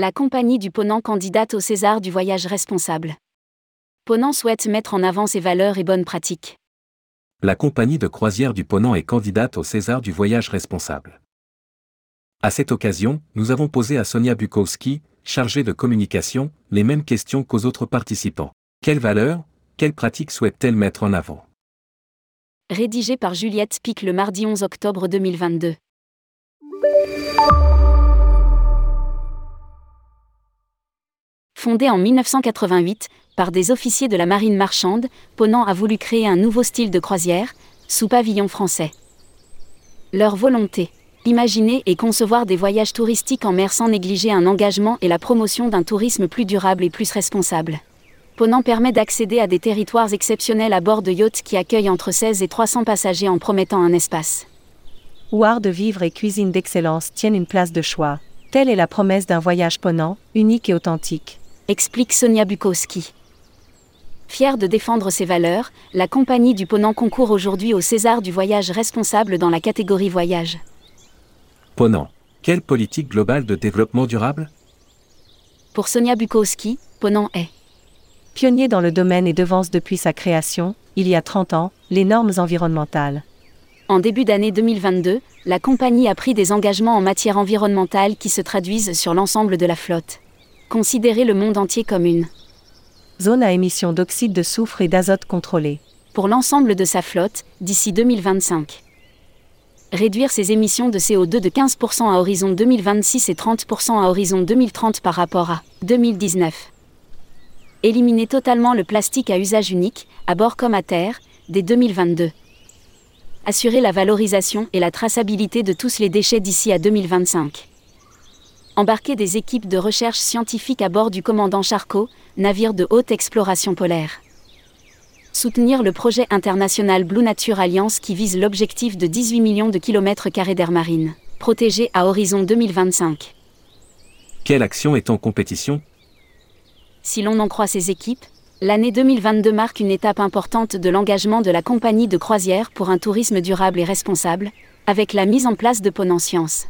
La compagnie du Ponant candidate au César du voyage responsable. Ponant souhaite mettre en avant ses valeurs et bonnes pratiques. La compagnie de croisière du Ponant est candidate au César du voyage responsable. À cette occasion, nous avons posé à Sonia Bukowski, chargée de communication, les mêmes questions qu'aux autres participants. Quelles valeurs, quelles pratiques souhaite-t-elle mettre en avant? Rédigé par Juliette Pic le mardi 11 octobre 2022. Fondée en 1988 par des officiers de la marine marchande, Ponant a voulu créer un nouveau style de croisière, sous pavillon français. Leur volonté imaginer et concevoir des voyages touristiques en mer sans négliger un engagement et la promotion d'un tourisme plus durable et plus responsable. Ponant permet d'accéder à des territoires exceptionnels à bord de yachts qui accueillent entre 16 et 300 passagers en promettant un espace. Où art de vivre et cuisine d'excellence tiennent une place de choix. Telle est la promesse d'un voyage Ponant, unique et authentique explique Sonia Bukowski. Fière de défendre ses valeurs, la compagnie du Ponant concourt aujourd'hui au César du voyage responsable dans la catégorie voyage. Ponant, quelle politique globale de développement durable? Pour Sonia Bukowski, Ponant est pionnier dans le domaine et devance depuis sa création, il y a 30 ans, les normes environnementales. En début d'année 2022, la compagnie a pris des engagements en matière environnementale qui se traduisent sur l'ensemble de la flotte considérer le monde entier comme une zone à émission d'oxyde de soufre et d'azote contrôlée. Pour l'ensemble de sa flotte, d'ici 2025. Réduire ses émissions de CO2 de 15% à horizon 2026 et 30% à horizon 2030 par rapport à 2019. Éliminer totalement le plastique à usage unique, à bord comme à terre, dès 2022. Assurer la valorisation et la traçabilité de tous les déchets d'ici à 2025 embarquer des équipes de recherche scientifique à bord du commandant Charcot, navire de haute exploration polaire. Soutenir le projet international Blue Nature Alliance qui vise l'objectif de 18 millions de kilomètres carrés d'air marine, protégé à horizon 2025. Quelle action est en compétition? Si l'on en croit ces équipes, l'année 2022 marque une étape importante de l'engagement de la compagnie de croisière pour un tourisme durable et responsable, avec la mise en place de Science.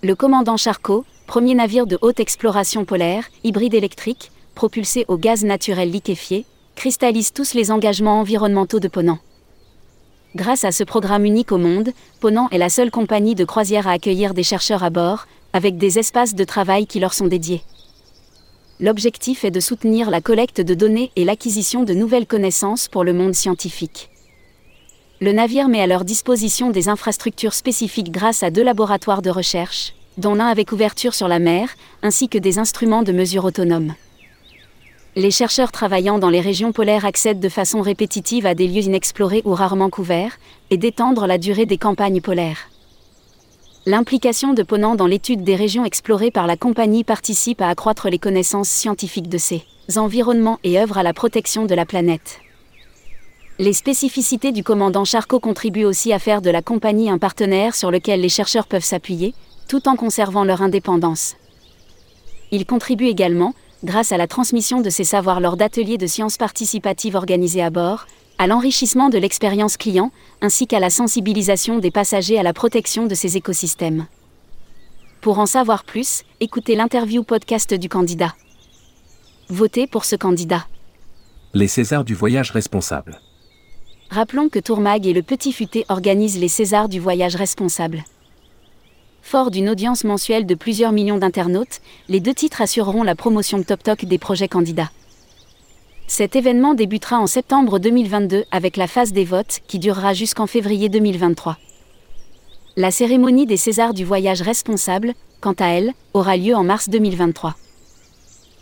Le commandant Charcot, premier navire de haute exploration polaire, hybride électrique, propulsé au gaz naturel liquéfié, cristallise tous les engagements environnementaux de Ponant. Grâce à ce programme unique au monde, Ponant est la seule compagnie de croisière à accueillir des chercheurs à bord, avec des espaces de travail qui leur sont dédiés. L'objectif est de soutenir la collecte de données et l'acquisition de nouvelles connaissances pour le monde scientifique le navire met à leur disposition des infrastructures spécifiques grâce à deux laboratoires de recherche, dont l'un avec ouverture sur la mer, ainsi que des instruments de mesure autonomes. Les chercheurs travaillant dans les régions polaires accèdent de façon répétitive à des lieux inexplorés ou rarement couverts, et d'étendre la durée des campagnes polaires. L'implication de Ponant dans l'étude des régions explorées par la compagnie participe à accroître les connaissances scientifiques de ces environnements et œuvre à la protection de la planète. Les spécificités du commandant Charcot contribuent aussi à faire de la compagnie un partenaire sur lequel les chercheurs peuvent s'appuyer, tout en conservant leur indépendance. Il contribue également, grâce à la transmission de ses savoirs lors d'ateliers de sciences participatives organisés à bord, à l'enrichissement de l'expérience client, ainsi qu'à la sensibilisation des passagers à la protection de ces écosystèmes. Pour en savoir plus, écoutez l'interview podcast du candidat. Votez pour ce candidat. Les Césars du voyage responsable. Rappelons que Tourmag et le Petit Futé organisent les Césars du voyage responsable. Fort d'une audience mensuelle de plusieurs millions d'internautes, les deux titres assureront la promotion Top Talk des projets candidats. Cet événement débutera en septembre 2022 avec la phase des votes qui durera jusqu'en février 2023. La cérémonie des Césars du voyage responsable, quant à elle, aura lieu en mars 2023.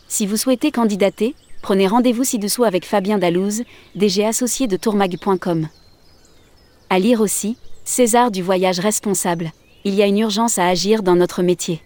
Si vous souhaitez candidater, Prenez rendez-vous ci-dessous avec Fabien Dalouse, DG associé de tourmag.com. À lire aussi, César du voyage responsable. Il y a une urgence à agir dans notre métier.